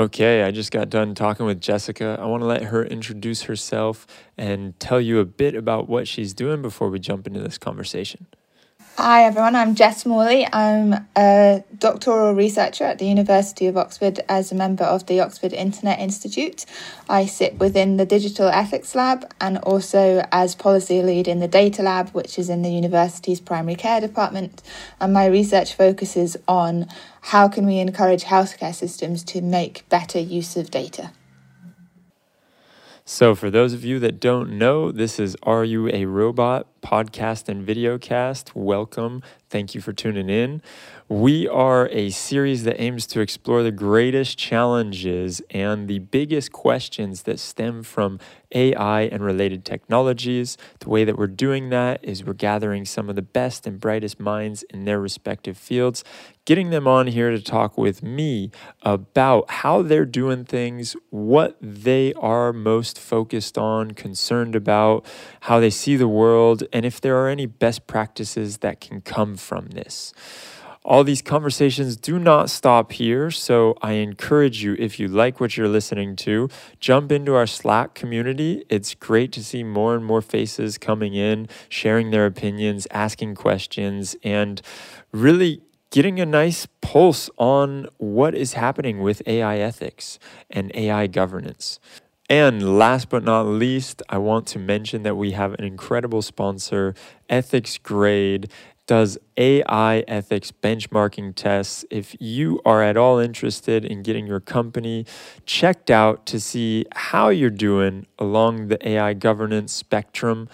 Okay, I just got done talking with Jessica. I want to let her introduce herself and tell you a bit about what she's doing before we jump into this conversation. Hi everyone, I'm Jess Morley. I'm a doctoral researcher at the University of Oxford as a member of the Oxford Internet Institute. I sit within the Digital Ethics Lab and also as policy lead in the Data Lab, which is in the university's primary care department. And my research focuses on how can we encourage healthcare systems to make better use of data. So, for those of you that don't know, this is Are You a Robot podcast and video cast. Welcome. Thank you for tuning in. We are a series that aims to explore the greatest challenges and the biggest questions that stem from AI and related technologies. The way that we're doing that is we're gathering some of the best and brightest minds in their respective fields, getting them on here to talk with me about how they're doing things, what they are most focused on, concerned about, how they see the world, and if there are any best practices that can come from this. All these conversations do not stop here, so I encourage you, if you like what you're listening to, jump into our Slack community. It's great to see more and more faces coming in, sharing their opinions, asking questions, and really getting a nice pulse on what is happening with AI ethics and AI governance. And last but not least, I want to mention that we have an incredible sponsor, Ethics Grade does AI ethics benchmarking tests. If you are at all interested in getting your company checked out to see how you're doing along the AI governance spectrum,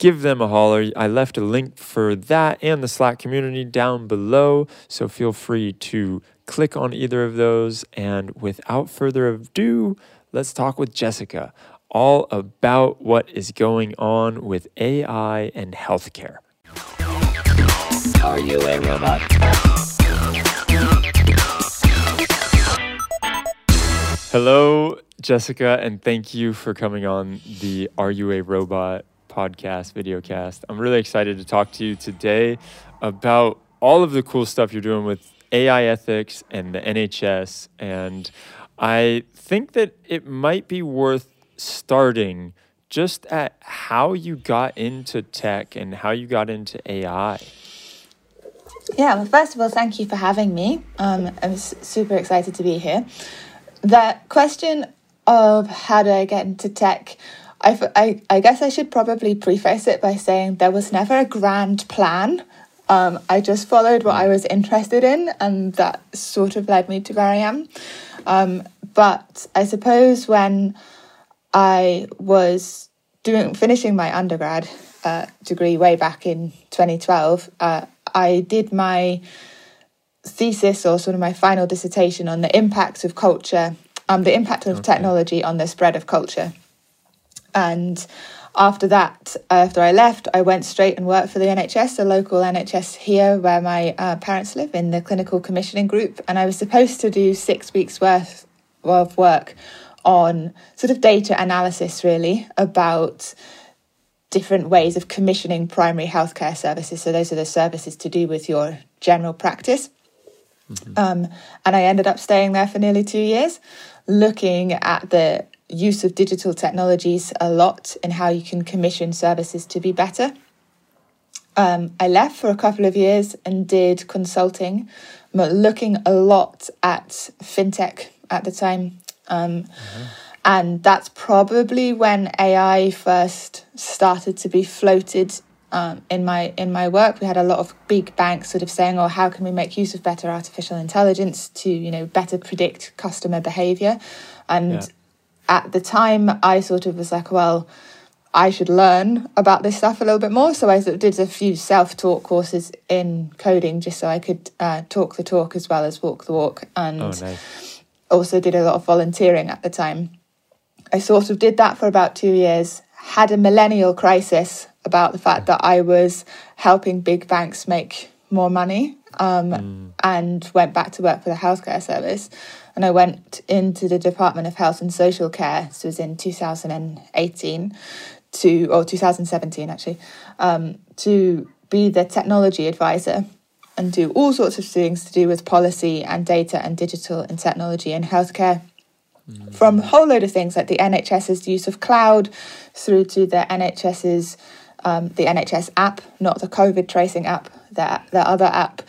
give them a holler. I left a link for that and the Slack community down below, so feel free to click on either of those. And without further ado, let's talk with Jessica all about what is going on with AI and healthcare. Are you a robot? Hello, Jessica, and thank you for coming on the Are You a Robot podcast, videocast. I'm really excited to talk to you today about all of the cool stuff you're doing with AI ethics and the NHS. And I think that it might be worth starting just at how you got into tech and how you got into AI. Yeah, well, first of all, thank you for having me. Um, I'm super excited to be here. That question of how do I get into tech, I, I, I guess I should probably preface it by saying there was never a grand plan. Um, I just followed what I was interested in, and that sort of led me to where I am. Um, but I suppose when I was doing finishing my undergrad uh, degree way back in 2012, uh, I did my thesis or sort of my final dissertation on the impact of culture, um, the impact of okay. technology on the spread of culture. And after that, after I left, I went straight and worked for the NHS, the local NHS here where my uh, parents live in the clinical commissioning group. And I was supposed to do six weeks worth of work on sort of data analysis, really, about different ways of commissioning primary healthcare services. So those are the services to do with your general practice. Mm-hmm. Um, and I ended up staying there for nearly two years, looking at the use of digital technologies a lot and how you can commission services to be better. Um, I left for a couple of years and did consulting, looking a lot at fintech at the time. Um, mm-hmm and that's probably when AI first started to be floated um, in my in my work. We had a lot of big banks sort of saying, "Oh, how can we make use of better artificial intelligence to you know better predict customer behavior?" And yeah. at the time, I sort of was like, "Well." I should learn about this stuff a little bit more. So I sort of did a few self taught courses in coding just so I could uh, talk the talk as well as walk the walk. And oh, nice. also did a lot of volunteering at the time. I sort of did that for about two years, had a millennial crisis about the fact that I was helping big banks make more money um, mm. and went back to work for the healthcare service. And I went into the Department of Health and Social Care, this was in 2018 to, or 2017 actually, um, to be the technology advisor. and do all sorts of things to do with policy and data and digital and technology and healthcare. From a whole load of things like the NHS's use of cloud through to the NHS's um, the NHS app, not the COVID tracing app, the, the other app.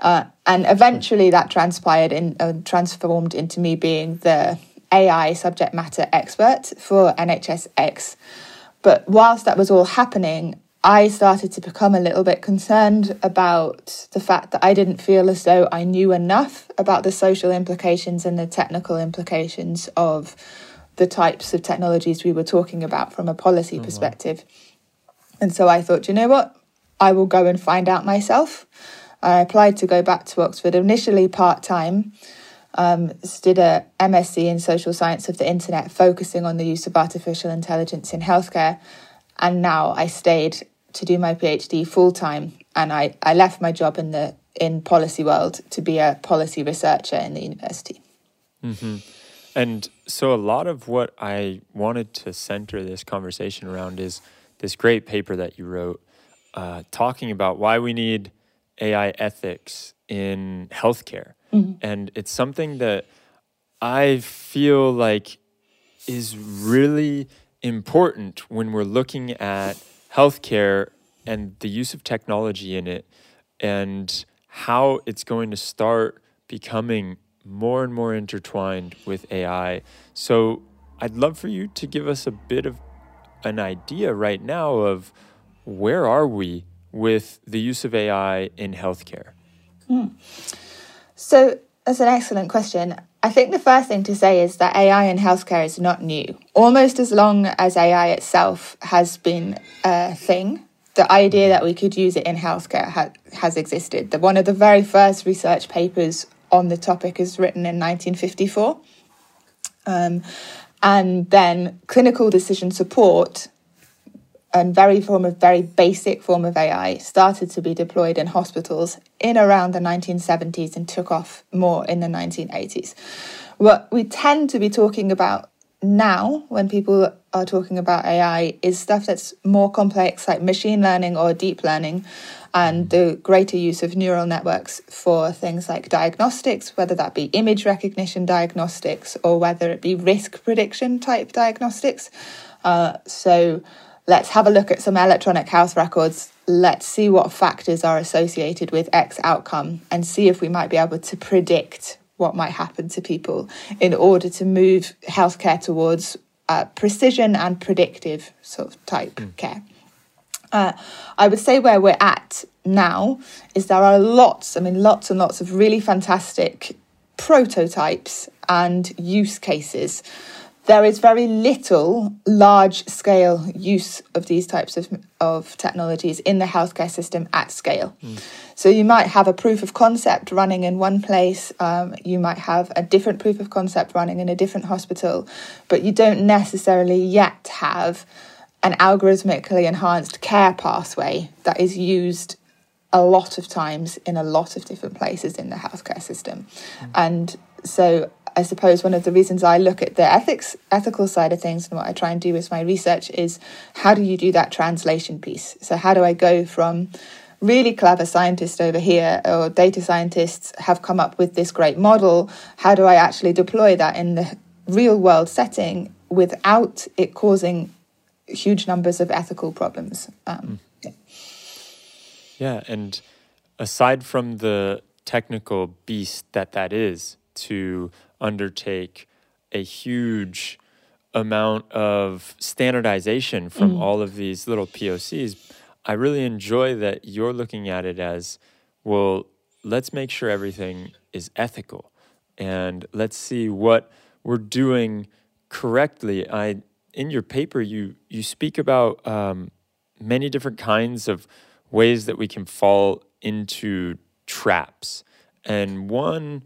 Uh, and eventually that transpired and uh, transformed into me being the AI subject matter expert for NHSX. But whilst that was all happening, I started to become a little bit concerned about the fact that I didn't feel as though I knew enough about the social implications and the technical implications of the types of technologies we were talking about from a policy perspective. And so I thought, you know what? I will go and find out myself. I applied to go back to Oxford initially part time. Um, did a MSc in social science of the internet, focusing on the use of artificial intelligence in healthcare. And now I stayed to do my PhD full time, and I, I left my job in the in policy world to be a policy researcher in the university. And so, a lot of what I wanted to center this conversation around is this great paper that you wrote uh, talking about why we need AI ethics in healthcare. And it's something that I feel like is really important when we're looking at healthcare and the use of technology in it and how it's going to start becoming more and more intertwined with AI. So I'd love for you to give us a bit of an idea right now of where are we with the use of AI in healthcare? Hmm. So that's an excellent question. I think the first thing to say is that AI in healthcare is not new. Almost as long as AI itself has been a thing, the idea that we could use it in healthcare ha- has existed. The, one of the very first research papers on the topic is written in 1954. Um, and then clinical decision support and very form of very basic form of AI started to be deployed in hospitals in around the 1970s and took off more in the 1980s. What we tend to be talking about now when people are talking about AI is stuff that's more complex like machine learning or deep learning and the greater use of neural networks for things like diagnostics, whether that be image recognition diagnostics or whether it be risk prediction type diagnostics. Uh, so let's have a look at some electronic health records. Let's see what factors are associated with X outcome and see if we might be able to predict what might happen to people in order to move healthcare towards uh, precision and predictive sort of type care. Uh, I would say where we're at now is there are lots, I mean, lots and lots of really fantastic prototypes and use cases. There is very little large scale use of these types of, of technologies in the healthcare system at scale. So you might have a proof of concept running in one place, um, you might have a different proof of concept running in a different hospital, but you don't necessarily yet have an algorithmically enhanced care pathway that is used a lot of times in a lot of different places in the healthcare system. And so I suppose one of the reasons I look at the ethics ethical side of things and what I try and do with my research is how do you do that translation piece? So how do I go from really clever scientists over here or data scientists have come up with this great model, how do I actually deploy that in the real world setting without it causing huge numbers of ethical problems? Um, Yeah, and aside from the technical beast that that is to undertake a huge amount of standardization from all of these little POCs, I really enjoy that you're looking at it as well, let's make sure everything is ethical and let's see what we're doing correctly. I in your paper you you speak about um, many different kinds of ways that we can fall into traps, and one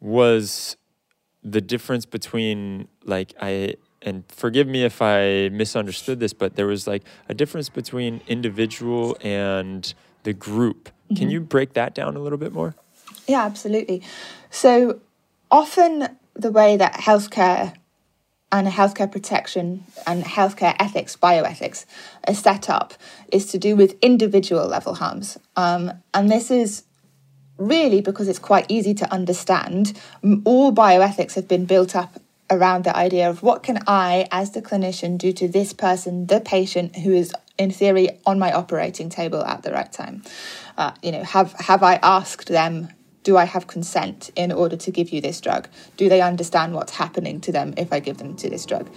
was the difference between like I and forgive me if I misunderstood this, but there was like a difference between individual and the group. Can you break that down a little bit more? Yeah, absolutely. So often the way that healthcare and healthcare protection and healthcare ethics, bioethics, are set up is to do with individual level harms. Um, and this is really because it's quite easy to understand. All bioethics have been built up around the idea of what can I, as the clinician, do to this person, the patient who is in theory on my operating table at the right time. Uh, you know, have have I asked them? Do I have consent in order to give you this drug? Do they understand what's happening to them if I give them to this drug?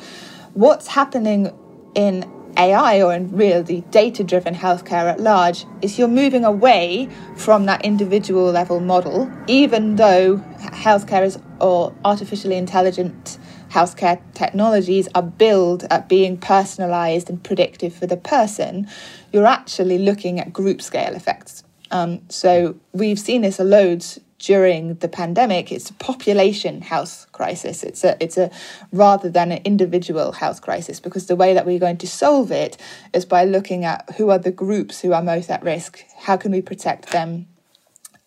What's happening in AI or in really data driven healthcare at large is you're moving away from that individual level model, even though healthcare is or artificially intelligent healthcare technologies are built at being personalized and predictive for the person, you're actually looking at group scale effects. Um, so we've seen this a loads during the pandemic. It's a population health crisis. It's a it's a rather than an individual health crisis because the way that we're going to solve it is by looking at who are the groups who are most at risk. How can we protect them?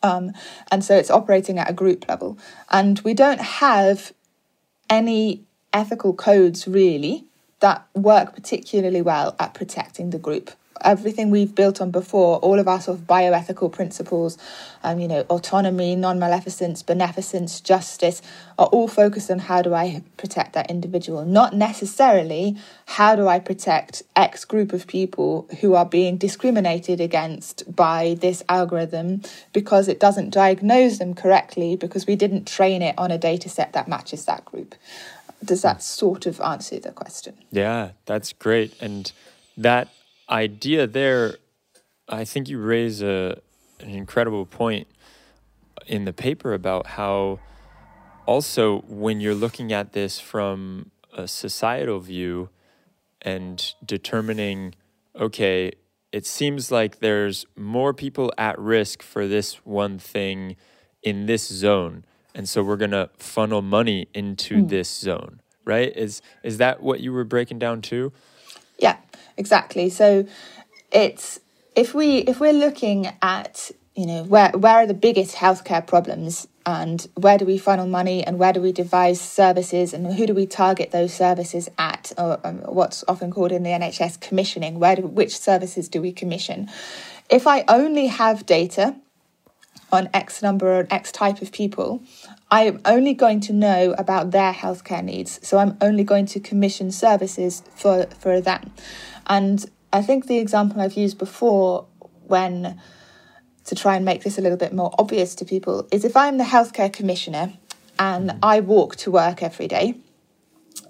Um, and so it's operating at a group level. And we don't have any ethical codes really that work particularly well at protecting the group. Everything we've built on before, all of our sort of bioethical principles, um, you know, autonomy, non-maleficence, beneficence, justice, are all focused on how do I protect that individual, not necessarily how do I protect X group of people who are being discriminated against by this algorithm because it doesn't diagnose them correctly because we didn't train it on a data set that matches that group does that sort of answer the question? Yeah, that's great. And that idea there, I think you raise a an incredible point in the paper about how also when you're looking at this from a societal view and determining okay it seems like there's more people at risk for this one thing in this zone. And so we're going to funnel money into mm. this zone right? Is is that what you were breaking down too yeah exactly. So it's if we if we're looking at you know where where are the biggest healthcare problems and where do we funnel money and where do we devise services and who do we target those services at or um, what's often called in the NHS commissioning where do, which services do we commission? If I only have data on X number or X type of people, I am only going to know about their healthcare needs. So I'm only going to commission services for, for them. And I think the example I've used before when to try and make this a little bit more obvious to people is if I'm the healthcare commissioner and mm-hmm. I walk to work every day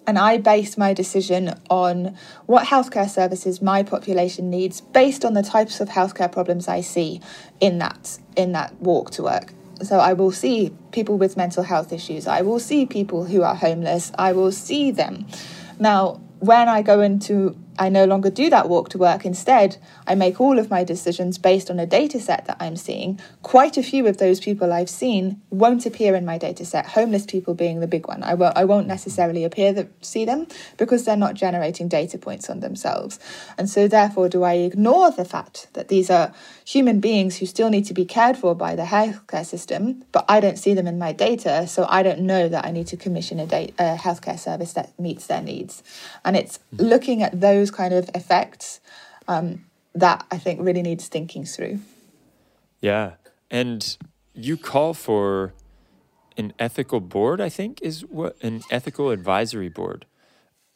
and I base my decision on what healthcare services my population needs based on the types of healthcare problems I see in that in that walk to work. So I will see people with mental health issues. I will see people who are homeless. I will see them. Now, when I go into I no longer do that walk to work. Instead, I make all of my decisions based on a data set that I'm seeing. Quite a few of those people I've seen won't appear in my data set, homeless people being the big one. I won't, I won't necessarily appear to see them because they're not generating data points on themselves. And so, therefore, do I ignore the fact that these are human beings who still need to be cared for by the healthcare system, but I don't see them in my data, so I don't know that I need to commission a, da- a healthcare service that meets their needs. And it's mm-hmm. looking at those those kind of effects um, that I think really needs thinking through. Yeah. And you call for an ethical board, I think, is what an ethical advisory board.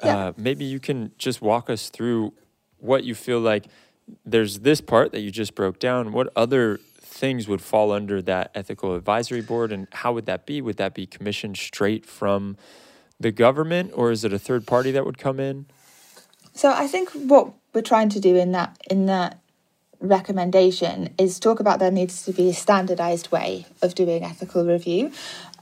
Yeah. Uh, maybe you can just walk us through what you feel like there's this part that you just broke down. What other things would fall under that ethical advisory board and how would that be? Would that be commissioned straight from the government or is it a third party that would come in? So I think what we're trying to do in that in that recommendation is talk about there needs to be a standardized way of doing ethical review.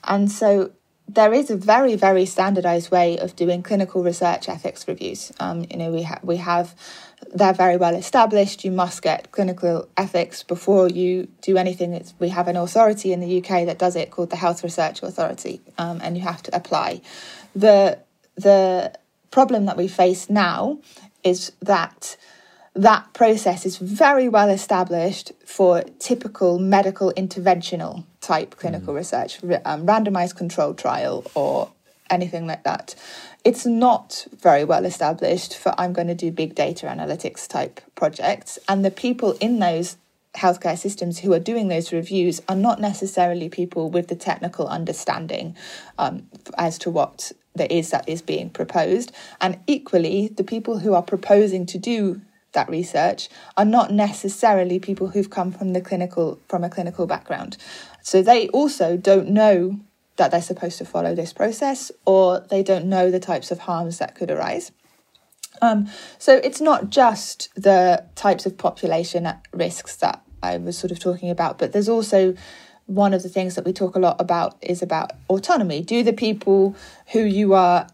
And so there is a very, very standardized way of doing clinical research ethics reviews. Um, you know, we, ha- we have, they're very well established. You must get clinical ethics before you do anything. It's, we have an authority in the UK that does it called the Health Research Authority, um, and you have to apply. The, the problem that we face now is that that process is very well established for typical medical interventional type clinical mm. research, um, randomized controlled trial or anything like that. It's not very well established for I'm going to do big data analytics type projects. And the people in those healthcare systems who are doing those reviews are not necessarily people with the technical understanding um, as to what there is that is being proposed. And equally, the people who are proposing to do that research are not necessarily people who've come from the clinical from a clinical background. So they also don't know that they're supposed to follow this process or they don't know the types of harms that could arise. Um, so it's not just the types of population at risks that I was sort of talking about, but there's also one of the things that we talk a lot about is about autonomy. Do the people who you are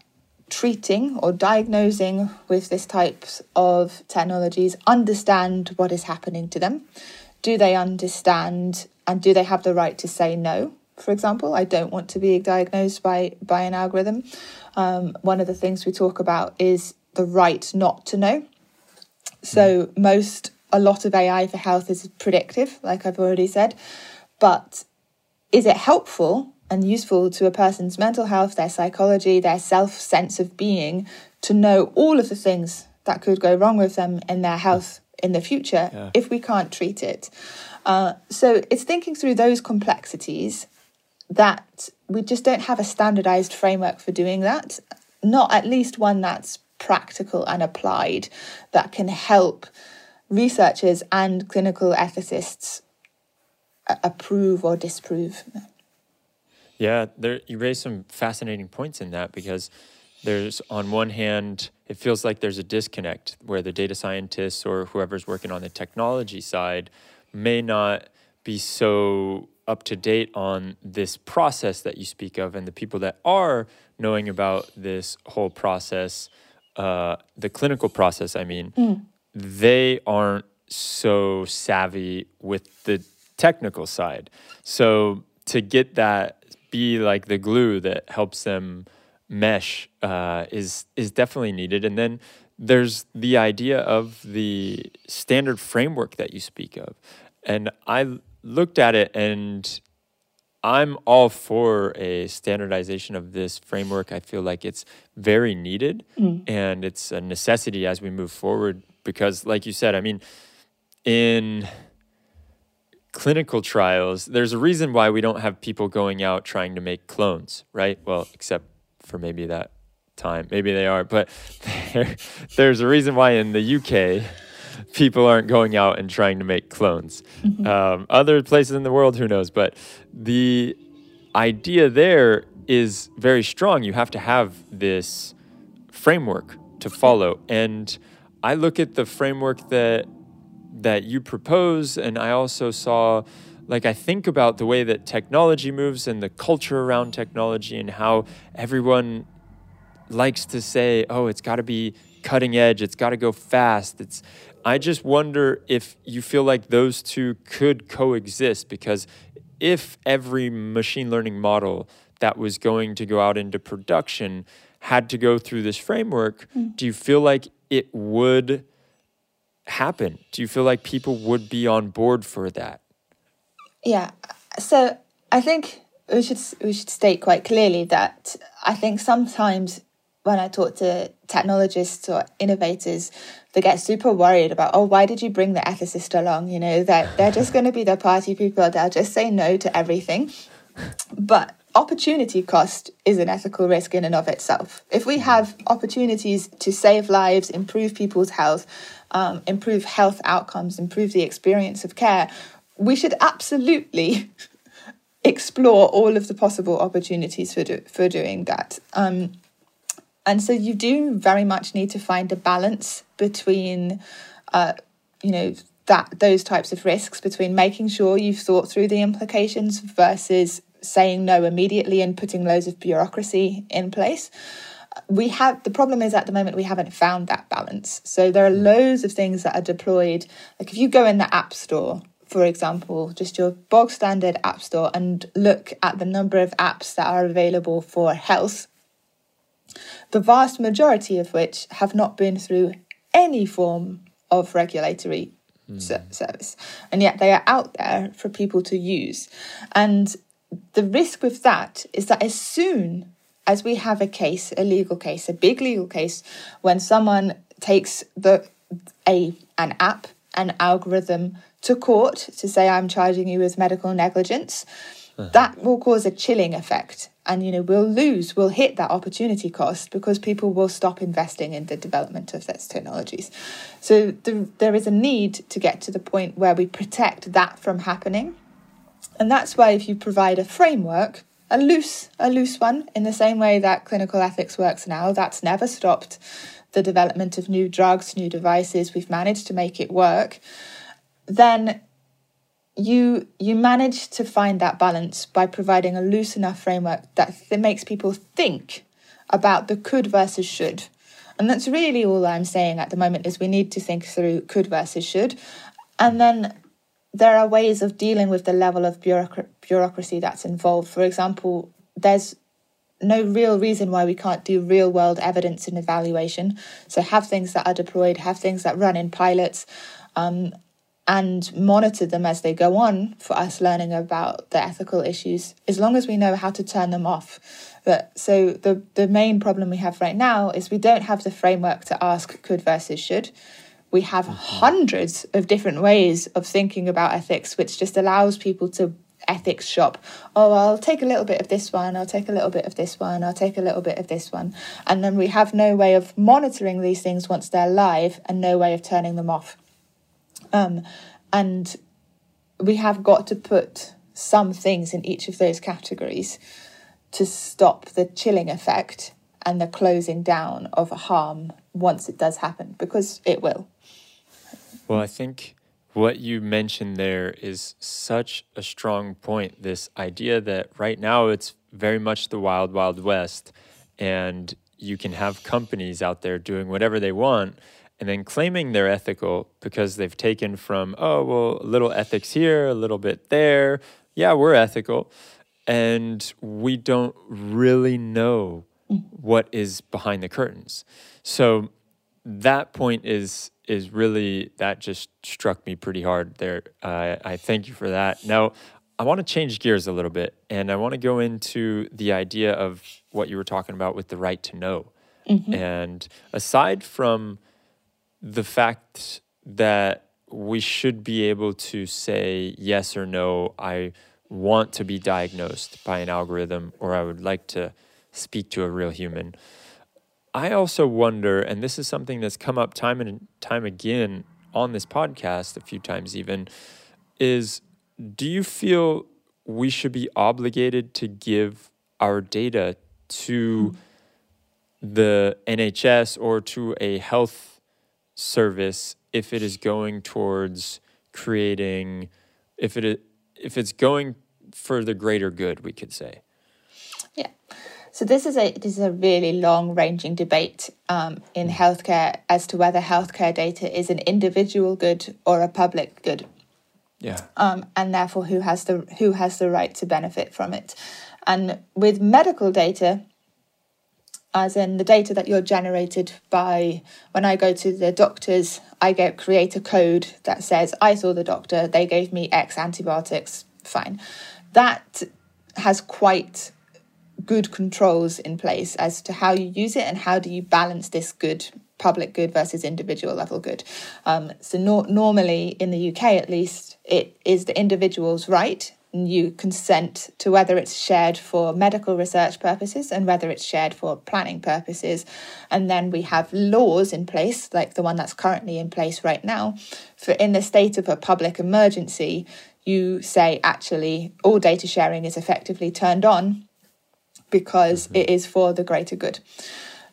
treating or diagnosing with this types of technologies understand what is happening to them? Do they understand and do they have the right to say no? For example, I don't want to be diagnosed by by an algorithm. Um, one of the things we talk about is the right not to know. So most a lot of AI for health is predictive, like I've already said, but is it helpful and useful to a person's mental health, their psychology, their self sense of being to know all of the things that could go wrong with them in their health in the future yeah. if we can't treat it. Uh, so it's thinking through those complexities that we just don't have a standardized framework for doing that, not at least one that's practical and applied that can help researchers and clinical ethicists approve or disprove. Yeah, there you raise some fascinating points in that because there's on one hand it feels like there's a disconnect where the data scientists or whoever's working on the technology side may not be so up to date on this process that you speak of and the people that are knowing about this whole process uh, the clinical process i mean mm. they aren't so savvy with the technical side so to get that be like the glue that helps them mesh uh, is is definitely needed. And then there's the idea of the standard framework that you speak of, and I looked at it and I'm all for a standardization of this framework. I feel like it's very needed mm. and it's a necessity as we move forward because, like you said, I mean, in clinical trials, there's a reason why we don't have people going out trying to make clones, right? Well, except for maybe that time. Maybe they are, but there's a reason why in the UK, people aren't going out and trying to make clones. Mm-hmm. Um, other places in the world, who knows? But the idea there is very strong. You have to have this framework to follow. And I look at the framework that that you propose and i also saw like i think about the way that technology moves and the culture around technology and how everyone likes to say oh it's got to be cutting edge it's got to go fast it's i just wonder if you feel like those two could coexist because if every machine learning model that was going to go out into production had to go through this framework mm. do you feel like it would happen? Do you feel like people would be on board for that? Yeah. So I think we should we should state quite clearly that I think sometimes when I talk to technologists or innovators, they get super worried about, oh, why did you bring the ethicist along? You know, that they're, just going to be the party people. They'll just say no to everything. But opportunity cost is an ethical risk in and of itself. If we have opportunities to save lives, improve people's health, um, improve health outcomes, improve the experience of care, we should absolutely explore all of the possible opportunities for do, for doing that. Um, and so you do very much need to find a balance between, uh, you know, that those types of risks between making sure you've thought through the implications versus saying no immediately and putting loads of bureaucracy in place we have the problem is at the moment we haven't found that balance. So there are loads of things that are deployed. Like if you go in the app store, for example, just your bog standard app store and look at the number of apps that are available for health, the vast majority of which have not been through any form of regulatory mm. service. And yet they are out there for people to use. And the risk with that is that as soon as we have a case, a legal case, a big legal case, when someone takes the a an app, an algorithm, to court to say I'm charging you with medical negligence, uh-huh. that will cause a chilling effect. And you know, we'll lose, we'll hit that opportunity cost because people will stop investing in the development of those technologies. So the, there is a need to get to the point where we protect that from happening. And that's why if you provide a framework, a loose, a loose one, in the same way that clinical ethics works now, that's never stopped the development of new drugs, new devices. We've managed to make it work. Then you you manage to find that balance by providing a loose enough framework that, that makes people think about the could versus should. And that's really all I'm saying at the moment is we need to think through could versus should. And then there are ways of dealing with the level of bureaucra- bureaucracy that's involved. For example, there's no real reason why we can't do real world evidence and evaluation. So have things that are deployed, have things that run in pilots, um, and monitor them as they go on for us learning about the ethical issues, as long as we know how to turn them off. But so the the main problem we have right now is we don't have the framework to ask could versus should. We have hundreds of different ways of thinking about ethics, which just allows people to ethics shop. Oh, I'll take a little bit of this one, I'll take a little bit of this one, I'll take a little bit of this one. And then we have no way of monitoring these things once they're live and no way of turning them off. Um, and we have got to put some things in each of those categories to stop the chilling effect and the closing down of harm once it does happen, because it will. Well, I think what you mentioned there is such a strong point. This idea that right now it's very much the wild, wild west, and you can have companies out there doing whatever they want and then claiming they're ethical because they've taken from, oh, well, a little ethics here, a little bit there. Yeah, we're ethical. And we don't really know mm. what is behind the curtains. So that point is is really that just struck me pretty hard there. Uh, I thank you for that. Now I want to change gears a little bit, and I want to go into the idea of what you were talking about with the right to know. And aside from the fact that we should be able to say yes or no, I want to be diagnosed by an algorithm, or I would like to speak to a real human. I also wonder, and this is something that's come up time and time again on this podcast, a few times even, is do you feel we should be obligated to give our data to the NHS or to a health service if it is going towards creating if it if it's going for the greater good we could say Yeah. So this is a this is a really long ranging debate um, in healthcare as to whether healthcare data is an individual good or a public good. yeah um, and therefore who has the who has the right to benefit from it. And with medical data, as in the data that you're generated by when I go to the doctors, I get create a code that says I saw the doctor, they gave me X antibiotics, fine. That has quite good controls in place as to how you use it and how do you balance this good public good versus individual level good. Um, so nor normally in the uk at least it is the individual's right and you consent to whether it's shared for medical research purposes and whether it's shared for planning purposes. And then we have laws in place like the one that's currently in place right now for in the state of a public emergency you say actually all data sharing is effectively turned on because it is for the greater good.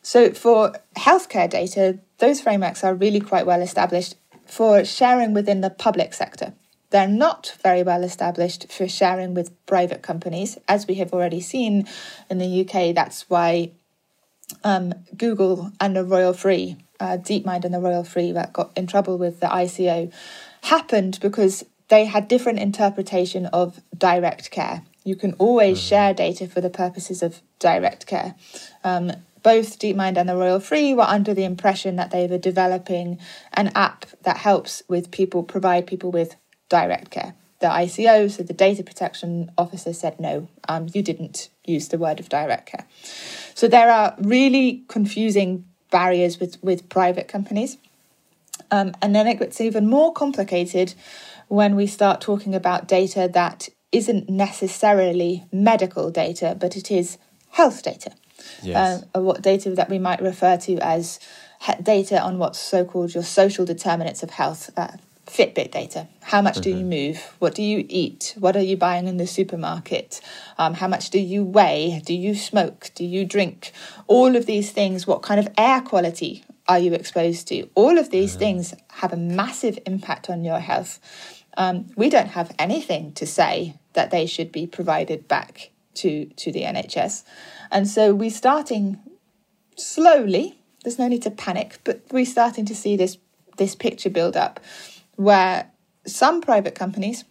So, for healthcare data, those frameworks are really quite well established for sharing within the public sector. They're not very well established for sharing with private companies, as we have already seen in the UK. That's why um, Google and the Royal Free, uh, DeepMind and the Royal Free, that got in trouble with the ICO, happened because they had different interpretation of direct care. You can always share data for the purposes of direct care. Um, both DeepMind and the Royal Free were under the impression that they were developing an app that helps with people provide people with direct care. The ICO, so the data protection officer, said no, um, you didn't use the word of direct care. So there are really confusing barriers with, with private companies. Um, and then it gets even more complicated when we start talking about data that isn't necessarily medical data, but it is health data. Yes. Um, what data that we might refer to as data on what's so called your social determinants of health. Uh, Fitbit data. How much do you move? What do you eat? What are you buying in the supermarket? Um, how much do you weigh? Do you smoke? Do you drink? All of these things. What kind of air quality are you exposed to? All of these things have a massive impact on your health. Um, we don't have anything to say that they should be provided back to to the NHS, and so we're starting slowly. There's no need to panic, but we're starting to see this this picture build up, where some private companies,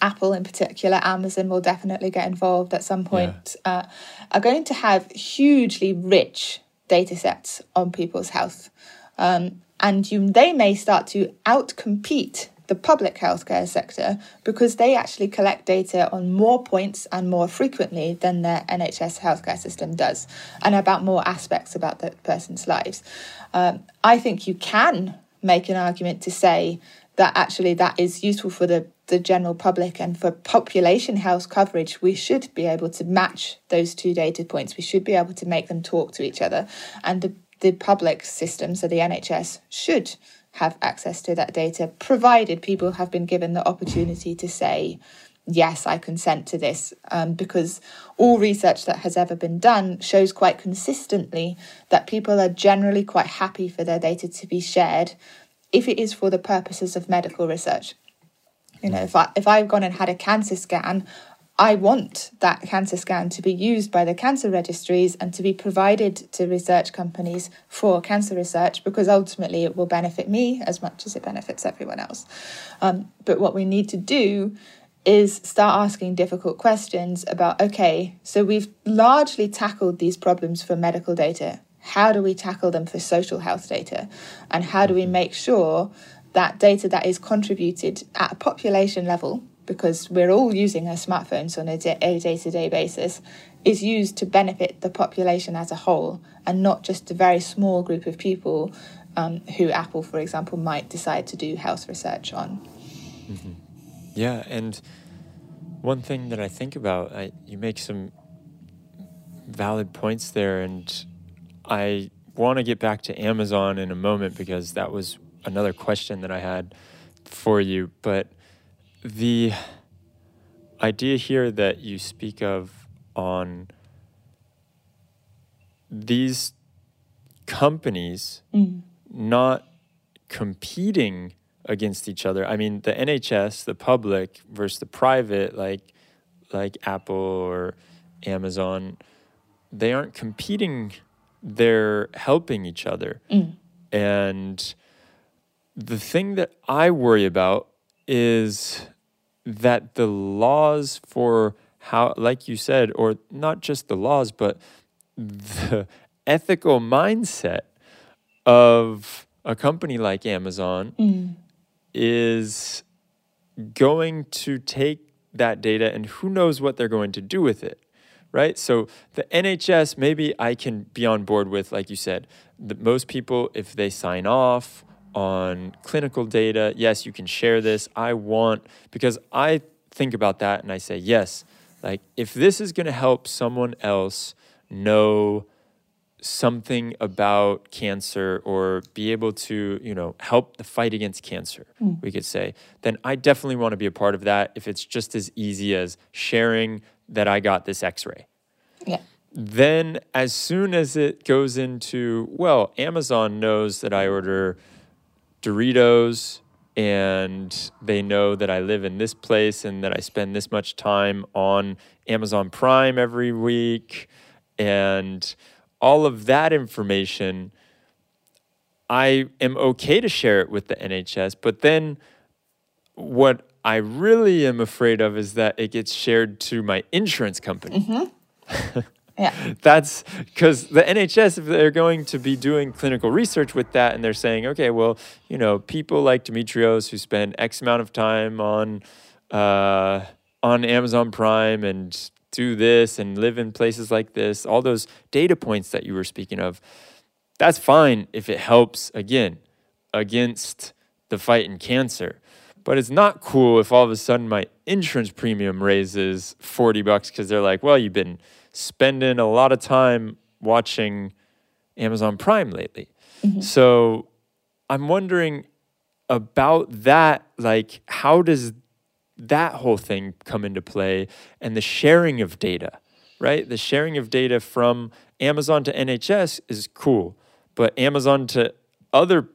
Apple in particular, Amazon will definitely get involved at some point, uh, are going to have hugely rich data sets on people's health, um, and you they may start to outcompete the public healthcare sector because they actually collect data on more points and more frequently than their NHS healthcare system does, and about more aspects about that person's lives. Um, I think you can make an argument to say that actually that is useful for the, the general public and for population health coverage. We should be able to match those two data points. We should be able to make them talk to each other, and the the public system, so the NHS, should have access to that data, provided people have been given the opportunity to say, yes, I consent to this. Um, because all research that has ever been done shows quite consistently that people are generally quite happy for their data to be shared if it is for the purposes of medical research. You know, if I if I've gone and had a cancer scan, I want that cancer scan to be used by the cancer registries and to be provided to research companies for cancer research because ultimately it will benefit me as much as it benefits everyone else. Um, but what we need to do is start asking difficult questions about okay, so we've largely tackled these problems for medical data. How do we tackle them for social health data? And how do we make sure that data that is contributed at a population level because we're all using our smartphones on a day to day basis, is used to benefit the population as a whole and not just a very small group of people um, who Apple, for example, might decide to do health research on. Yeah, and one thing that I think about, I, you make some valid points there, and I want to get back to Amazon in a moment because that was another question that I had for you. But the idea here that you speak of on these companies mm. not competing against each other. I mean, the NHS, the public versus the private, like like Apple or Amazon, they aren't competing. They're helping each other. Mm. And the thing that I worry about is that the laws for how, like you said, or not just the laws, but the ethical mindset of a company like Amazon is going to take that data and who knows what they're going to do with it right? So the nhs maybe i can be on board with like you said most people if they sign off on clinical data. Yes you can share this. I want because i think about that and i say yes like if this is going to help someone else know something about cancer or be able to you know help the fight against cancer hmm. we could say then i definitely want to be a part of that if it's just as easy as sharing that i got this x-ray. Yeah. then as soon as it goes into well amazon knows that i order doritos and they know that i live in this place and that i spend this much time on amazon prime every week. And all of that information i am okay to share it with the nhs but then what i really am afraid of is that it gets shared to my insurance company mm-hmm. Yeah. that's because the NHS, if they're going to be doing clinical research with that, and they're saying, okay, well, you know, people like Demetrios who spend X amount of time on uh, on Amazon Prime and do this and live in places like this, all those data points that you were speaking of, that's fine if it helps again against the fight in cancer. But it's not cool if all of a sudden my insurance premium raises 40 bucks because they're like, well, you've been spending a lot of time watching Amazon Prime lately. So I'm wondering about that. Like, how does that whole thing come into play and the sharing of data, right? The sharing of data from Amazon to NHS is cool, but Amazon to other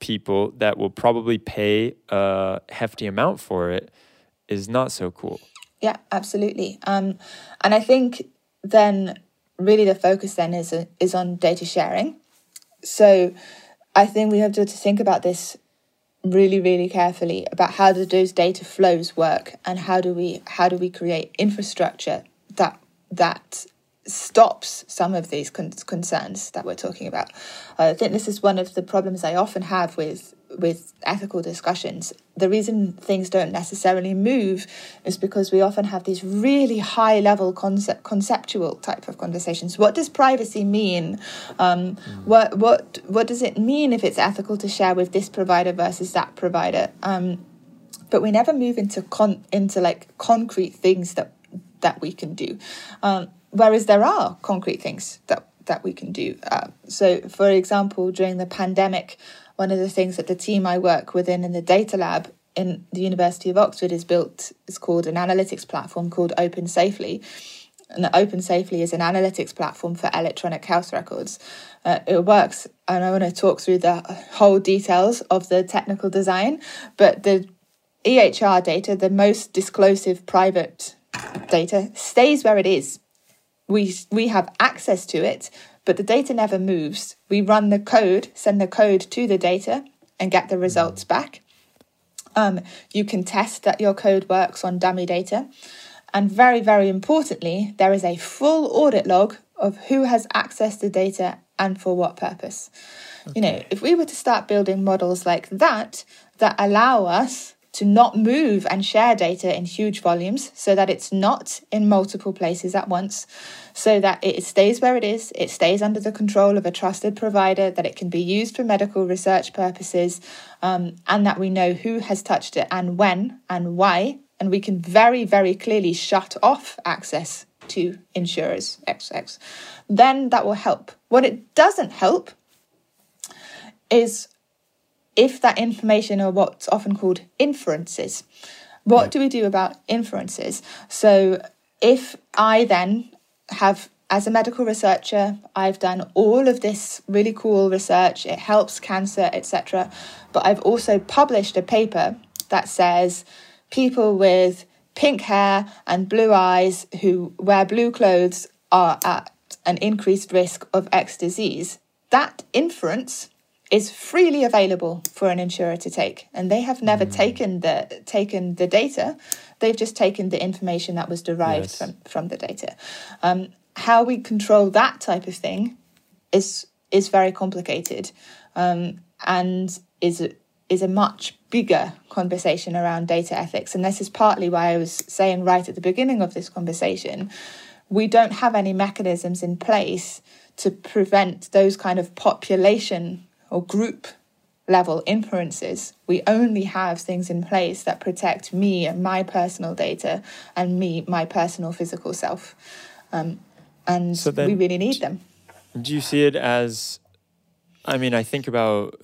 people that will probably pay a hefty amount for it is not so cool. Yeah, absolutely. Um, and I think then really the focus then is is on data sharing. So I think we have to, think about this really really carefully about how do those data flows work and how do we how do we create infrastructure that that stops some of these con- concerns that we're talking about. I think this is one of the problems I often have with with ethical discussions. The reason things don't necessarily move is because we often have these really high level concept conceptual type of conversations. What does privacy mean? Um, What what what does it mean if it's ethical to share with this provider versus that provider? Um, but we never move into con into like concrete things that that we can do. Um, whereas there are concrete things that that we can do. Uh, so, for example, during the pandemic, one of the things that the team I work within in the data lab in the University of Oxford is built is called an analytics platform called OpenSAFELY. And OpenSAFELY is an analytics platform for electronic health records. Uh, it works, and I want to talk through the whole details of the technical design, but the EHR data, the most disclosive private data, stays where it is. We we have access to it, but the data never moves. We run the code, send the code to the data, and get the results back. Um, you can test that your code works on dummy data. And very, very importantly, there is a full audit log of who has accessed the data and for what purpose. You know, if we were to start building models like that, that allow us to not move and share data in huge volumes so that it's not in multiple places at once, so that it stays where it is, it stays under the control of a trusted provider, that it can be used for medical research purposes, um, and that we know who has touched it and when and why. And we can very, very clearly shut off access to insurers XX. Then that will help. What it doesn't help is if that information are what's often called inferences. What do we do about inferences? So if I then have as a medical researcher, I've done all of this really cool research. It helps cancer, etc. But I've also published a paper that says people with pink hair and blue eyes who wear blue clothes are at an increased risk of X disease. That inference is freely available for an insurer to take and they have never taken the taken the data. They've just taken the information that was derived Yes. from from the data. Um, how we control that type of thing is is very complicated um, and is is a much bigger conversation around data ethics. And this is partly why I was saying right at the beginning of this conversation we don't have any mechanisms in place to prevent those kind of population or group level inferences. We only have things in place that protect me and my personal data and me, my personal physical self. Um, and So then- we really need them. Do you see it as? I mean, I think about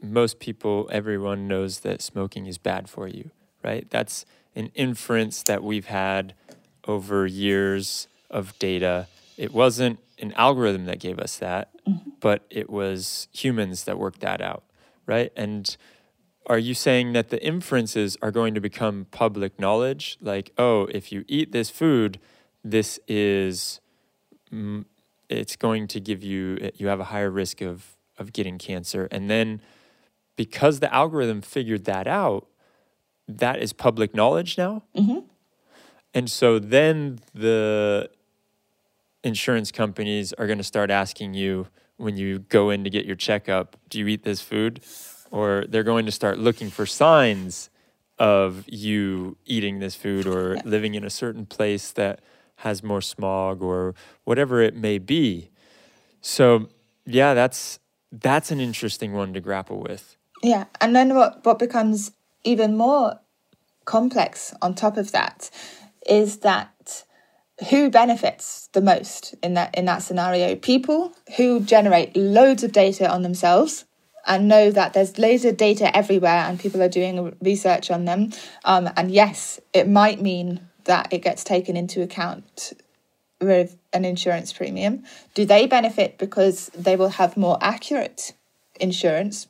most people, everyone knows that smoking is bad for you, right? That's an inference that we've had over years of data. It wasn't an algorithm that gave us that, but it was humans that worked that out, right? And are you saying that the inferences are going to become public knowledge? Like, oh, if you eat this food, this is mm, it's going to give you you have a higher risk of of getting cancer and then because the algorithm figured that out that is public knowledge now and so then the insurance companies are going to start asking you when you go in to get your checkup do you eat this food or they're going to start looking for signs of you eating this food or living in a certain place that has more smog or whatever it may be. So, yeah, that's that's an interesting one to grapple with. Yeah, and then what what becomes even more complex on top of that is that who benefits the most in that in that scenario? People who generate loads of data on themselves and know that there's loads of data everywhere and people are doing research on them. Um, and yes it might mean that it gets taken into account with an insurance premium. Do they benefit because they will have more accurate insurance?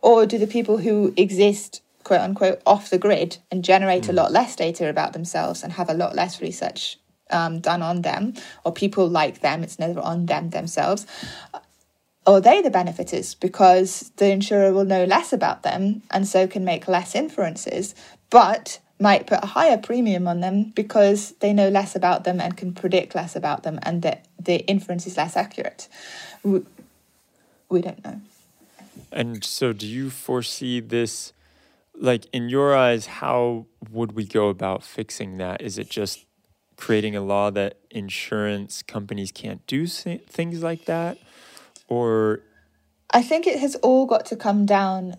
Or do the people who exist quote unquote off the grid and generate mm. a lot less data about themselves and have a lot less research um, done on them or people like them, it's never on them themselves, are they the benefiters because the insurer will know less about them and so can make less inferences, but might put a higher premium on them because they know less about them and can predict less about them and that the inference is less accurate. We, we don't know. And so, do you foresee this? Like, in your eyes, how would we go about fixing that? Is it just creating a law that insurance companies can't do things like that? Or. I think it has all got to come down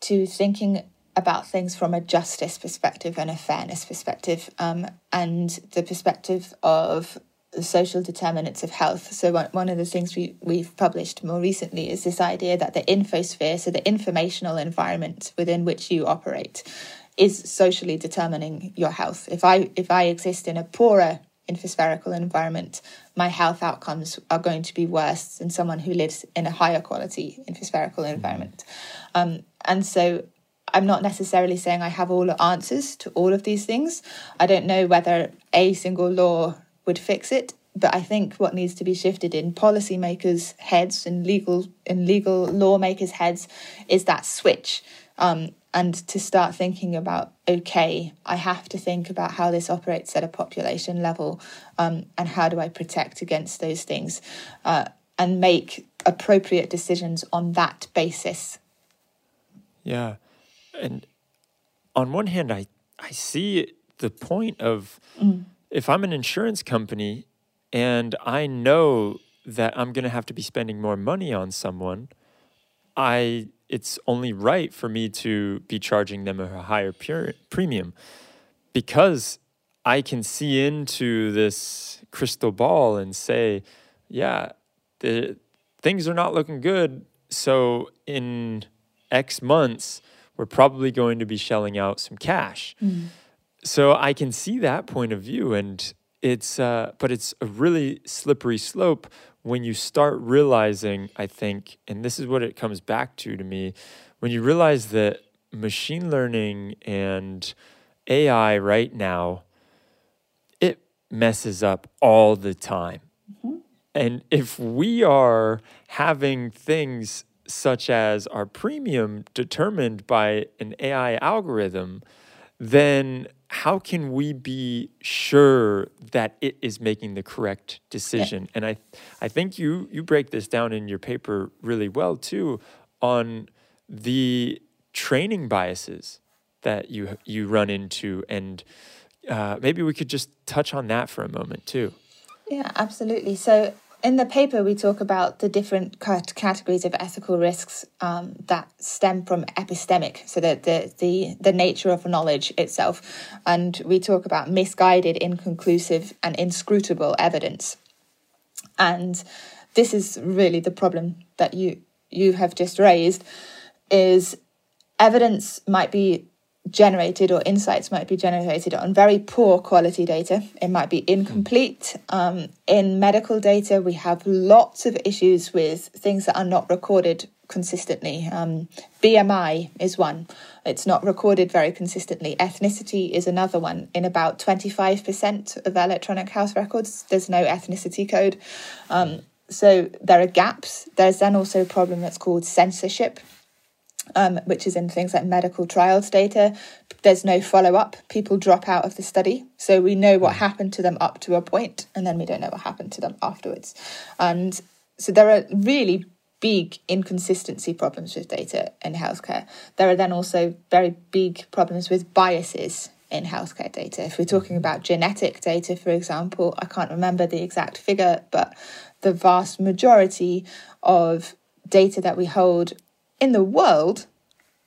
to thinking about things from a justice perspective and a fairness perspective, um, and the perspective of the social determinants of health. So one of the things we, we've published more recently is this idea that the infosphere, so the informational environment within which you operate, is socially determining your health. If I if I exist in a poorer infospherical environment, my health outcomes are going to be worse than someone who lives in a higher quality infospherical environment. Um, and so I'm not necessarily saying I have all the answers to all of these things. I don't know whether a single law would fix it, but I think what needs to be shifted in policymakers' heads and legal in legal lawmakers' heads is that switch. Um, and to start thinking about okay i have to think about how this operates at a population level um, and how do i protect against those things uh, and make appropriate decisions on that basis yeah and on one hand i i see the point of mm. if i'm an insurance company and i know that i'm going to have to be spending more money on someone i it's only right for me to be charging them a higher pure premium because I can see into this crystal ball and say, yeah, the things are not looking good. So in X months, we're probably going to be shelling out some cash. Mm. So I can see that point of view, and it's uh, but it's a really slippery slope when you start realizing, I think, and this is what it comes back to to me, when you realize that machine learning and AI right now, it messes up all the time. Mm-hmm. And if we are having things such as our premium determined by an AI algorithm, then how can we be sure that it is making the correct decision? Yeah. And I, I think you you break this down in your paper really well too on the training biases that you you run into, and uh, maybe we could just touch on that for a moment too. Yeah, absolutely. So in the paper, we talk about the different categories of ethical risks um, that stem from epistemic, so the, the, the, the nature of knowledge itself. And we talk about misguided, inconclusive, and inscrutable evidence. And this is really the problem that you you have just raised is evidence might be generated or insights might be generated on very poor quality data. It might be incomplete. Um, in medical data, we have lots of issues with things that are not recorded consistently. Um, BMI is one, it's not recorded very consistently. Ethnicity is another one. In about 25% of electronic health records, there's no ethnicity code. Um, so there are gaps. There's then also a problem that's called censorship um, which is in things like medical trials data. There's no follow up. People drop out of the study. So we know what hmm. happened to them up to a point, and then we don't know what happened to them afterwards. And so there are really big inconsistency problems with data in healthcare. There are then also very big problems with biases in healthcare data. If we're talking hmm. about genetic data, for example, I can't remember the exact figure, but the vast majority of data that we hold in the world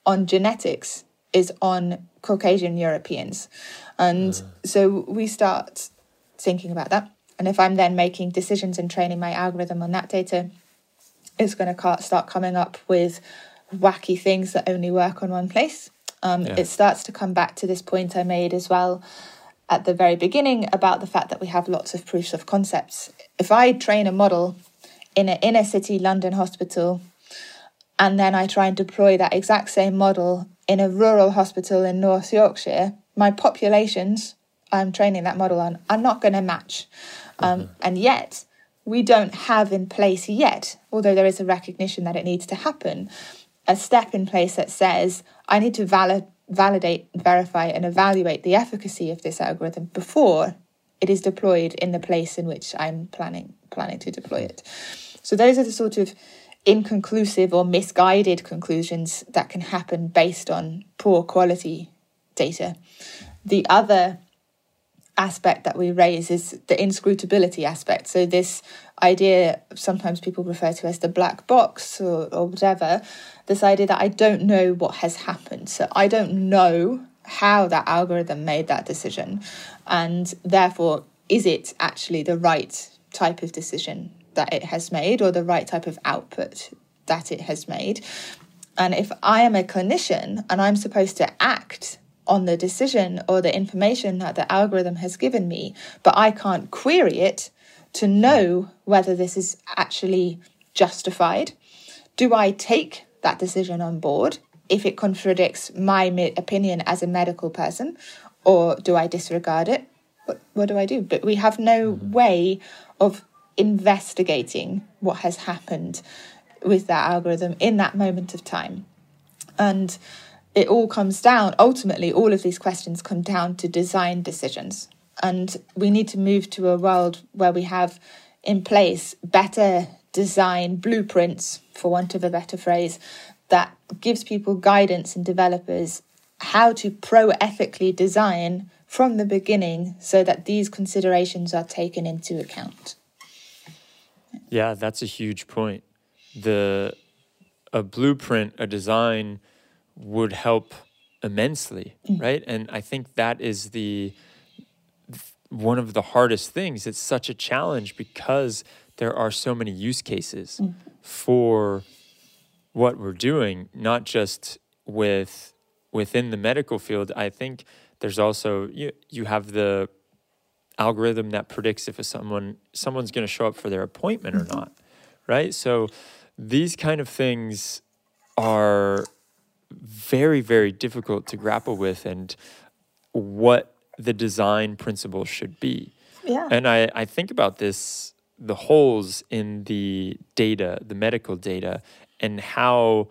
on genetics is on Caucasian Europeans. And so we start thinking about that. And if I'm then making decisions and training my algorithm on that data, it's going to start coming up with wacky things that only work on one place. Um, Yeah. It starts to come back to this point I made as well at the very beginning about the fact that we have lots of proofs of concepts. If I train a model in an inner city London hospital and then I try and deploy that exact same model in a rural hospital in North Yorkshire, my populations I'm training that model on are not going to match. Um, And yet, we don't have in place yet, although there is a recognition that it needs to happen, a step in place that says, I need to valid- validate, verify, and evaluate the efficacy of this algorithm before it is deployed in the place in which I'm planning planning to deploy it. So those are the sort of inconclusive or misguided conclusions that can happen based on poor quality data. The other aspect that we raise is the inscrutability aspect. So this idea sometimes people refer to as the black box or, or whatever, this idea that I don't know what has happened. So I don't know how that algorithm made that decision. And therefore, is it actually the right type of decision that it has made or the right type of output that it has made? And if I am a clinician and I'm supposed to act on the decision or the information that the algorithm has given me, but I can't query it to know whether this is actually justified, do I take that decision on board if it contradicts my opinion as a medical person, or do I disregard it? What, what do I do? But we have no mm-hmm. way of investigating what has happened with that algorithm in that moment of time. And it all comes down, ultimately, all of these questions come down to design decisions. And we need to move to a world where we have in place better design blueprints, for want of a better phrase, that gives people guidance and developers how to pro ethically design from the beginning so that these considerations are taken into account. Yeah, that's a huge point. The a blueprint, a design would help immensely, mm. right? And I think that is the one of the hardest things. It's such a challenge because there are so many use cases mm. for what we're doing, not just with within the medical field. I think there's also you, you have the algorithm that predicts if a someone someone's going to show up for their appointment or not, right? So these kind of things are very very difficult to grapple with and what the design principle should be. Yeah. And I, I think about this the holes in the data, the medical data, and how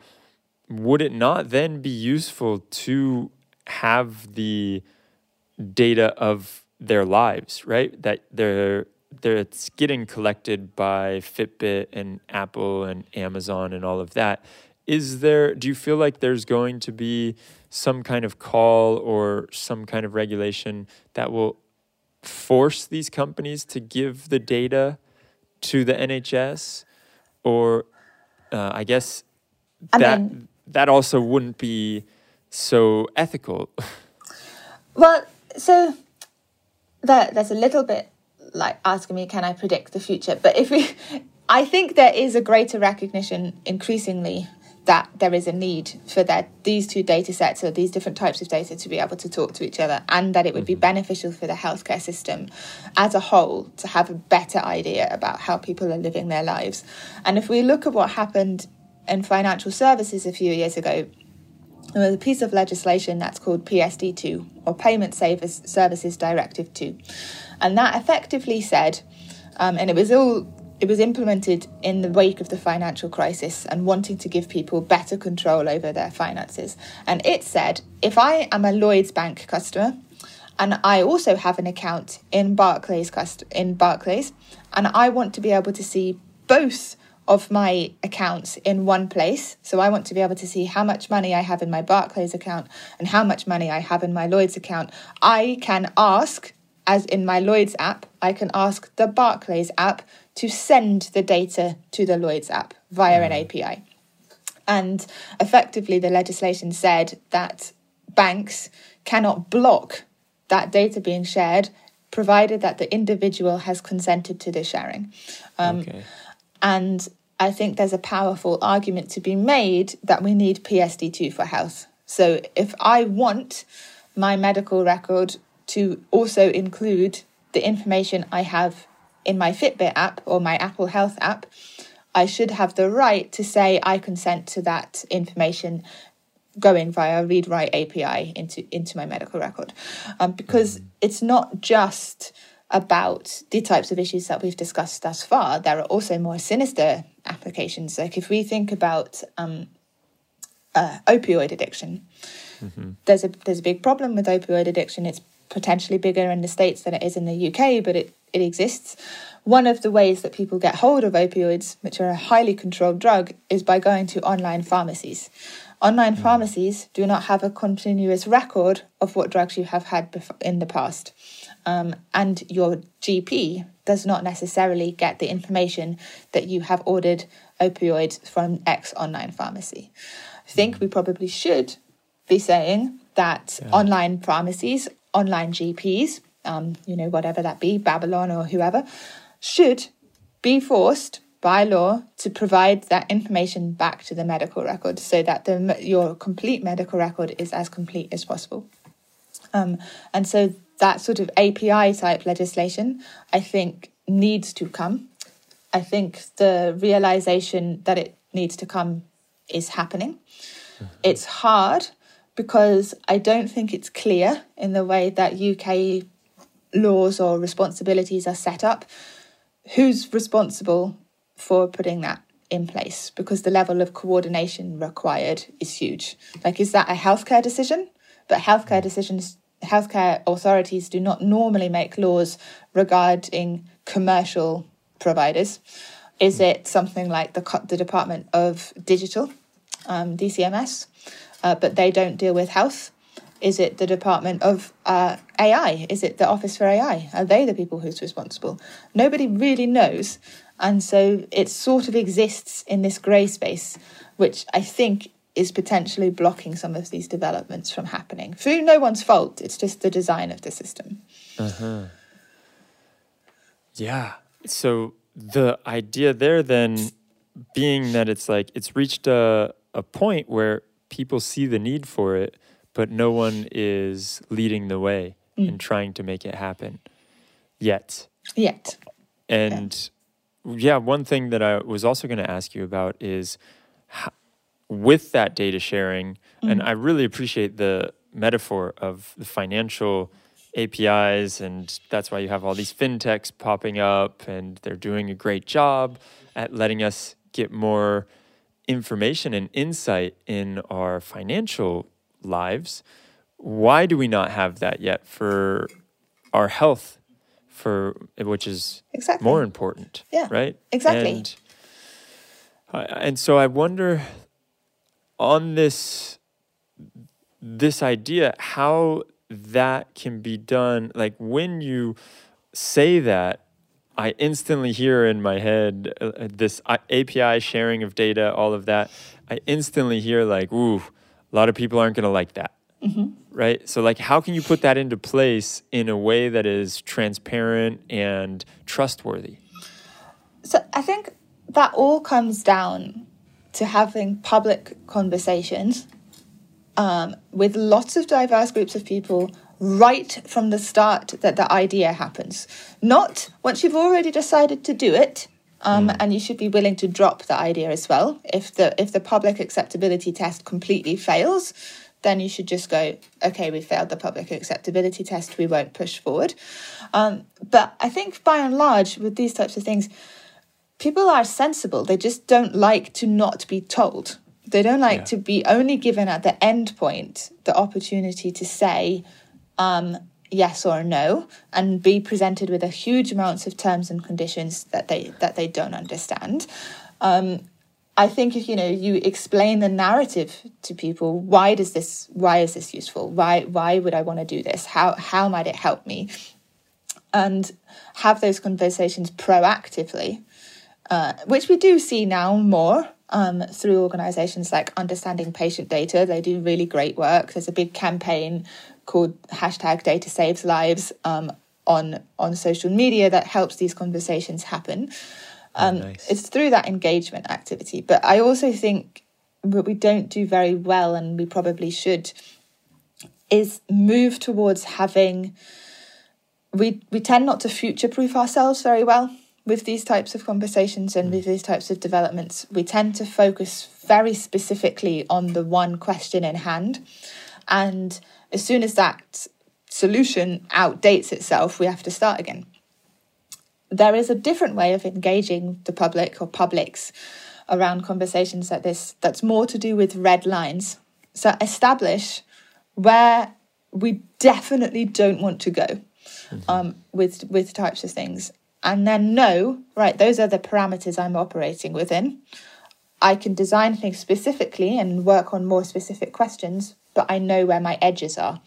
would it not then be useful to have the data of their lives, right? That they're they're it's getting collected by Fitbit and Apple and Amazon and all of that. Is there do you feel like there's going to be some kind of call or some kind of regulation that will force these companies to give the data to the NHS or uh, I guess I that mean- that also wouldn't be so ethical. Well, so that there's a little bit like asking me, can I predict the future? But if we, I think there is a greater recognition increasingly that there is a need for that these two data sets or these different types of data to be able to talk to each other and that it would be mm-hmm. beneficial for the healthcare system as a whole to have a better idea about how people are living their lives. And if we look at what happened in financial services a few years ago, there was a piece of legislation that's called PSD2 or Payment Savers Services Directive 2. And that effectively said, um, and it was all it was implemented in the wake of the financial crisis and wanting to give people better control over their finances. And it said, if I am a Lloyds Bank customer and I also have an account in Barclays in Barclays and I want to be able to see both of my accounts in one place. So I want to be able to see how much money I have in my Barclays account and how much money I have in my Lloyds account. I can ask, as in my Lloyds app, I can ask the Barclays app to send the data to the Lloyds app via an API. And effectively, the legislation said that banks cannot block that data being shared, provided that the individual has consented to the sharing. Um, okay. And I think there's a powerful argument to be made that we need PSD2 for health. So if I want my medical record to also include the information I have in my Fitbit app or my Apple Health app, I should have the right to say I consent to that information going via read write API into into my medical record, um, because it's not just about the types of issues that we've discussed thus far. There are also more sinister applications. Like if we think about um, uh, opioid addiction, there's a there's a big problem with opioid addiction. It's potentially bigger in the states than it is in the UK, but it it exists. One of the ways that people get hold of opioids, which are a highly controlled drug, is by going to online pharmacies. Online pharmacies do not have a continuous record of what drugs you have had in the past. Um, and your GP does not necessarily get the information that you have ordered opioids from X online pharmacy. I think we probably should be saying that online pharmacies, online GPs, um, you know, whatever that be, Babylon or whoever, should be forced by law to provide that information back to the medical record so that the, your complete medical record is as complete as possible. Um, and so that sort of API type legislation, I think, needs to come. I think the realization that it needs to come is happening. Mm-hmm. It's hard because I don't think it's clear in the way that UK laws or responsibilities are set up who's responsible for putting that in place because the level of coordination required is huge. Like, is that a healthcare decision? But healthcare mm. decisions, healthcare authorities do not normally make laws regarding commercial providers. Is it something like the, the Department of Digital, um, DCMS, uh, but they don't deal with health? Is it the Department of uh, AI? Is it the Office for AI? Are they the people who's responsible? Nobody really knows. And so it sort of exists in this grey space, which I think is potentially blocking some of these developments from happening through no one's fault. It's just the design of the system. Uh-huh. Yeah. So the idea there then being that it's like it's reached a, a point where people see the need for it, but no one is leading the way mm. and trying to make it happen yet. Yet. And yeah, one thing that I was also going to ask you about is ho- with that data sharing, and mm-hmm. I really appreciate the metaphor of the financial APIs, and that's why you have all these fintechs popping up, and they're doing a great job at letting us get more information and insight in our financial lives. Why do we not have that yet for our health, for which is Exactly. more important? Yeah, Right. exactly. And, and so I wonder on this this idea how that can be done like when you say that i instantly hear in my head uh, uh, this api sharing of data all of that. I instantly hear like ooh a lot of people aren't going to like that. Right? So like how can you put that into place in a way that is transparent and trustworthy? So I think that all comes down to having public conversations um, with lots of diverse groups of people right from the start that the idea happens. Not once you've already decided to do it, um, and you should be willing to drop the idea as well. If the if the public acceptability test completely fails, then you should just go, okay, we failed the public acceptability test, we won't push forward. Um, but I think by and large, with these types of things, people are sensible. They just don't like to not be told. They don't like Yeah. to be only given at the end point the opportunity to say um, yes or no and be presented with a huge amounts of terms and conditions that they that they don't understand. Um, I think if you know you explain the narrative to people, why does this? Why is this useful? Why why would I want to do this? How how might it help me? And have those conversations proactively, uh, which we do see now more. um, through organizations like Understanding Patient Data. They do really great work. There's a big campaign called hashtag Data Saves Lives um, on on social media that helps these conversations happen. Um, Oh, nice. It's through that engagement activity. But I also think what we don't do very well, and we probably should, is move towards having. We we tend not to future proof ourselves very well with these types of conversations and with these types of developments. We tend to focus very specifically on the one question in hand, and as soon as that solution outdates itself, we have to start again there is a different way of engaging the public or publics around conversations like this that's more to do with red lines. So establish where we definitely don't want to go um, with with types of things, and then know right those are the parameters I'm operating within. I can design things specifically and work on more specific questions, but I know where my edges are.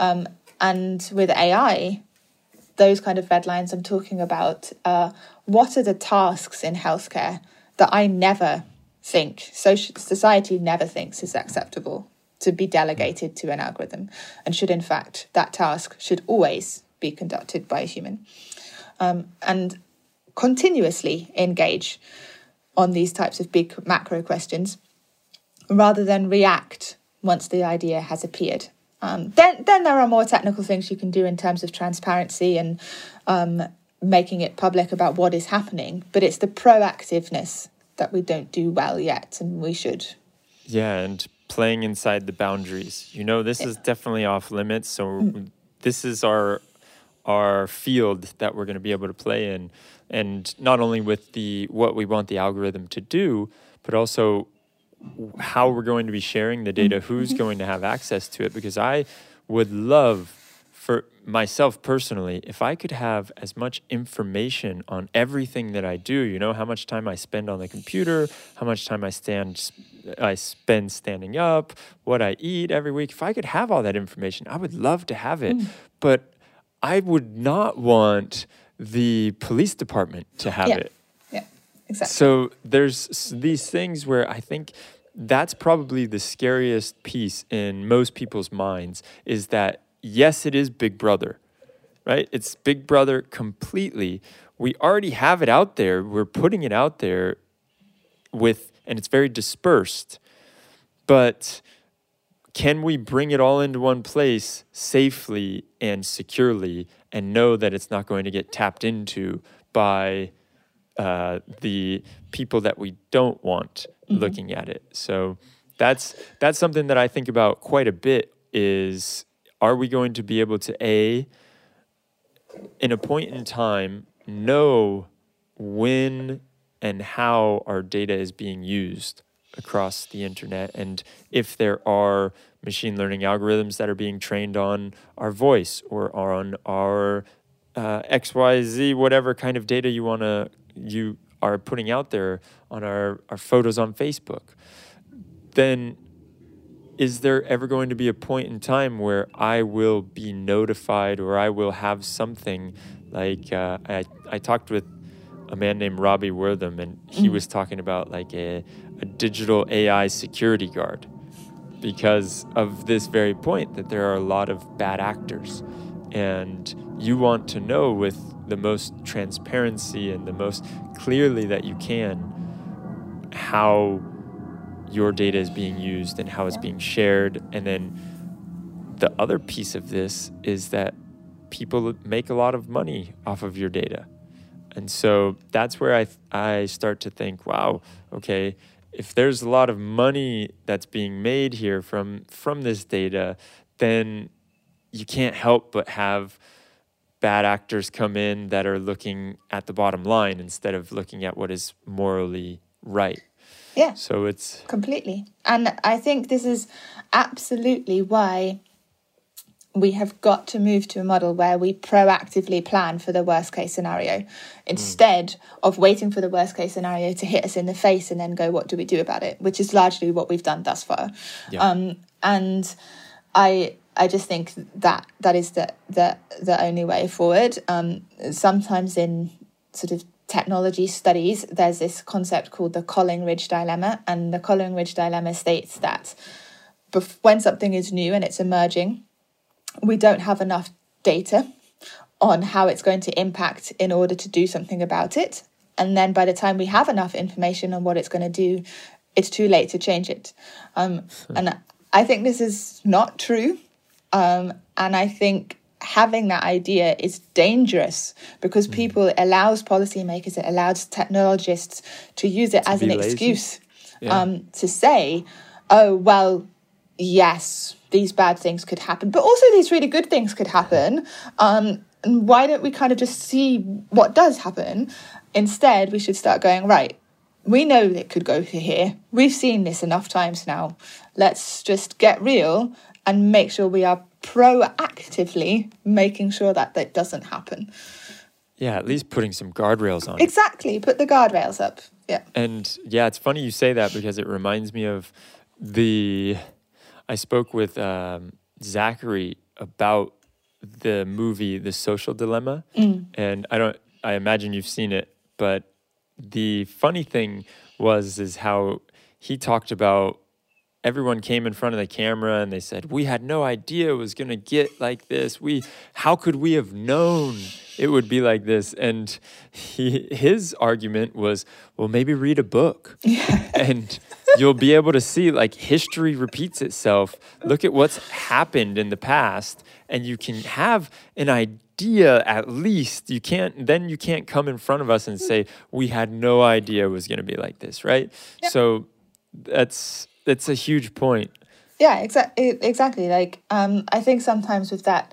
Um, and with AI, those kind of red lines I'm talking about, uh, what are the tasks in healthcare that I never think, society never thinks is acceptable to be delegated to an algorithm, and should in fact, that task should always be conducted by a human. Um, and continuously engage on these types of big macro questions rather than react once the idea has appeared. Um, then, then there are more technical things you can do in terms of transparency and um, making it public about what is happening. But it's the proactiveness that we don't do well yet, and we should. Yeah, and playing inside the boundaries. You know, this is definitely off limits. So this is our our field that we're going to be able to play in, and not only with the what we want the algorithm to do, but also how we're going to be sharing the data, mm-hmm. who's mm-hmm. going to have access to it. Because I would love for myself personally, if I could have as much information on everything that I do, you know, how much time I spend on the computer, how much time I stand I spend standing up, what I eat every week. If I could have all that information, I would love to have it. Mm. But I would not want the police department to have Yeah. it. Yeah, exactly. So there's these things where I think that's probably the scariest piece in most people's minds is that yes, it is Big Brother, right? It's Big Brother completely. We already have it out there. We're putting it out there with, and it's very dispersed. But can we bring it all into one place safely and securely and know that it's not going to get tapped into by uh, the people that we don't want looking at it. So that's that's something that I think about quite a bit is are we going to be able to a in a point in time know when and how our data is being used across the internet. And if there are machine learning algorithms that are being trained on our voice or on our uh, xyz whatever kind of data you want to you are putting out there on our, our photos on facebook then is there ever going to be a point in time where I will be notified or I will have something like uh, I, I talked with a man named Robbie Wortham and he mm-hmm. was talking about like a, a digital AI security guard because of this very point that there are a lot of bad actors and you want to know with the most transparency and the most clearly that you can how your data is being used and how it's being shared. And then the other piece of this is that people make a lot of money off of your data. And so that's where I, I start to think, wow, okay, if there's a lot of money that's being made here from, from this data, then you can't help but have bad actors come in that are looking at the bottom line instead of looking at what is morally right. Yeah. So it's Completely. And I think this is absolutely why we have got to move to a model where we proactively plan for the worst case scenario instead of waiting for the worst case scenario to hit us in the face and then go, what do we do about it? Which is largely what we've done thus far. Yeah. Um, and I. I just think that that is the the the only way forward. Um, sometimes in sort of technology studies, there's this concept called the Collingridge dilemma, and the Collingridge dilemma states that bef- when something is new and it's emerging, we don't have enough data on how it's going to impact in order to do something about it. And then by the time we have enough information on what it's going to do, it's too late to change it. Um, and I think this is not true. Um, and I think having that idea is dangerous because people it allows policymakers, it allows technologists to use it as an lazy. excuse Yeah. um, to say, oh, well, yes, these bad things could happen, but also these really good things could happen. Um, and why don't we kind of just see what does happen? Instead, we should start going, right, we know it could go to here. We've seen this enough times now. Let's just get real and make sure we are proactively making sure that that doesn't happen. Yeah, at least putting some guardrails on. Exactly. Put the guardrails up. Yeah. And yeah, it's funny you say that because it reminds me of the. I spoke with um, Zachary about the movie The Social Dilemma, and I don't. I imagine you've seen it, but the funny thing was is how he talked about everyone came in front of the camera and they said we had no idea it was going to get like this. We how could we have known it would be like this? And he his argument was well maybe read a book. And you'll be able to see like history repeats itself look at what's happened in the past and you can have an idea at least you can't then you can't come in front of us and say we had no idea it was going to be like this right so that's that's a huge point Yeah, exactly. Exactly. Like, um, I think sometimes with that,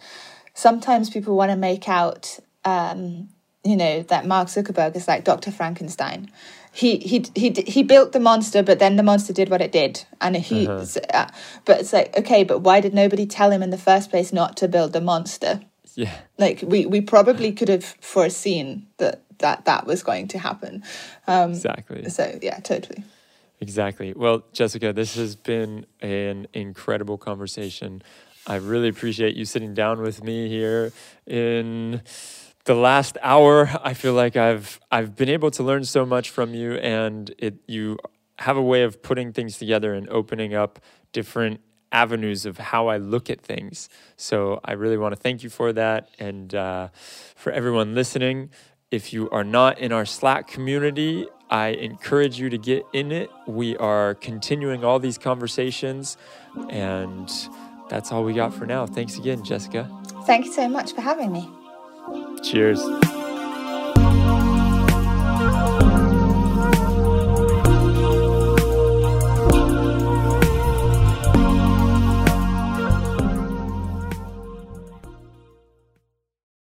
sometimes people want to make out, um, you know, that Mark Zuckerberg is like Dr. Frankenstein. He he he he built the monster, but then the monster did what it did, and he. s- Uh, but it's like okay, but why did nobody tell him in the first place not to build the monster? yeah Like we we probably could have foreseen that that that was going to happen. Um, exactly so yeah, totally. Exactly. Well, Jessica, this has been an incredible conversation. I really appreciate you sitting down with me here in the last hour. I feel like I've I've been able to learn so much from you and it you have a way of putting things together and opening up different avenues of how I look at things. So I really want to thank you for that. And uh, for everyone listening, if you are not in our Slack community, I encourage you to get in it. We are continuing all these conversations, and that's all we got for now. Thanks again, Jessica. Thank you so much for having me. Cheers.